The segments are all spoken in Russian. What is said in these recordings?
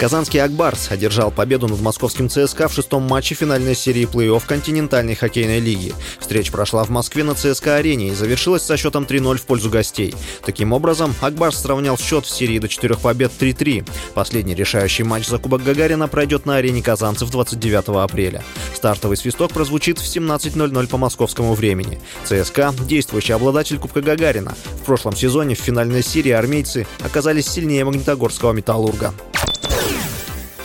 Казанский «Акбарс» одержал победу над московским ЦСКА в шестом матче финальной серии плей-офф континентальной хоккейной лиги. Встреча прошла в Москве на ЦСКА-арене и завершилась со счетом 3-0 в пользу гостей. Таким образом, «Акбарс» сравнял счет в серии до четырех побед 3-3. Последний решающий матч за Кубок Гагарина пройдет на арене казанцев 29 апреля. Стартовый свисток прозвучит в 17.00 по московскому времени. ЦСКА – действующий обладатель Кубка Гагарина. В прошлом сезоне в финальной серии армейцы оказались сильнее магнитогорского «Металлурга».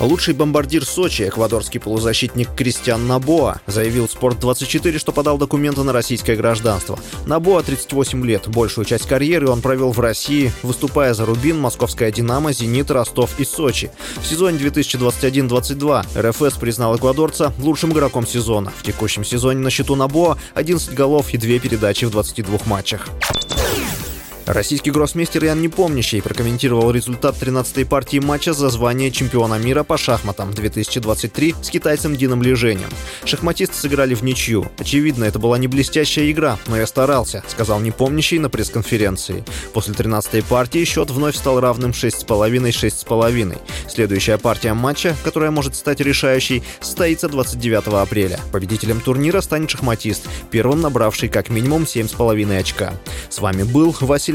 Лучший бомбардир Сочи, эквадорский полузащитник Кристиан Набоа, заявил «Спорт-24», что подал документы на российское гражданство. Набоа 38 лет. Большую часть карьеры он провел в России, выступая за Рубин, Московская «Динамо», «Зенит», Ростов и Сочи. В сезоне 2021-22 РФС признал эквадорца лучшим игроком сезона. В текущем сезоне на счету Набоа 11 голов и 2 передачи в 22 матчах. Российский гроссмейстер Ян Непомнящий прокомментировал результат 13-й партии матча за звание чемпиона мира по шахматам 2023 с китайцем Дином Лежением. Шахматисты сыграли в ничью. Очевидно, это была не блестящая игра, но я старался, сказал Непомнящий на пресс-конференции. После 13-й партии счет вновь стал равным 6,5-6,5. Следующая партия матча, которая может стать решающей, состоится 29 апреля. Победителем турнира станет шахматист, первым набравший как минимум 7,5 очка. С вами был Василий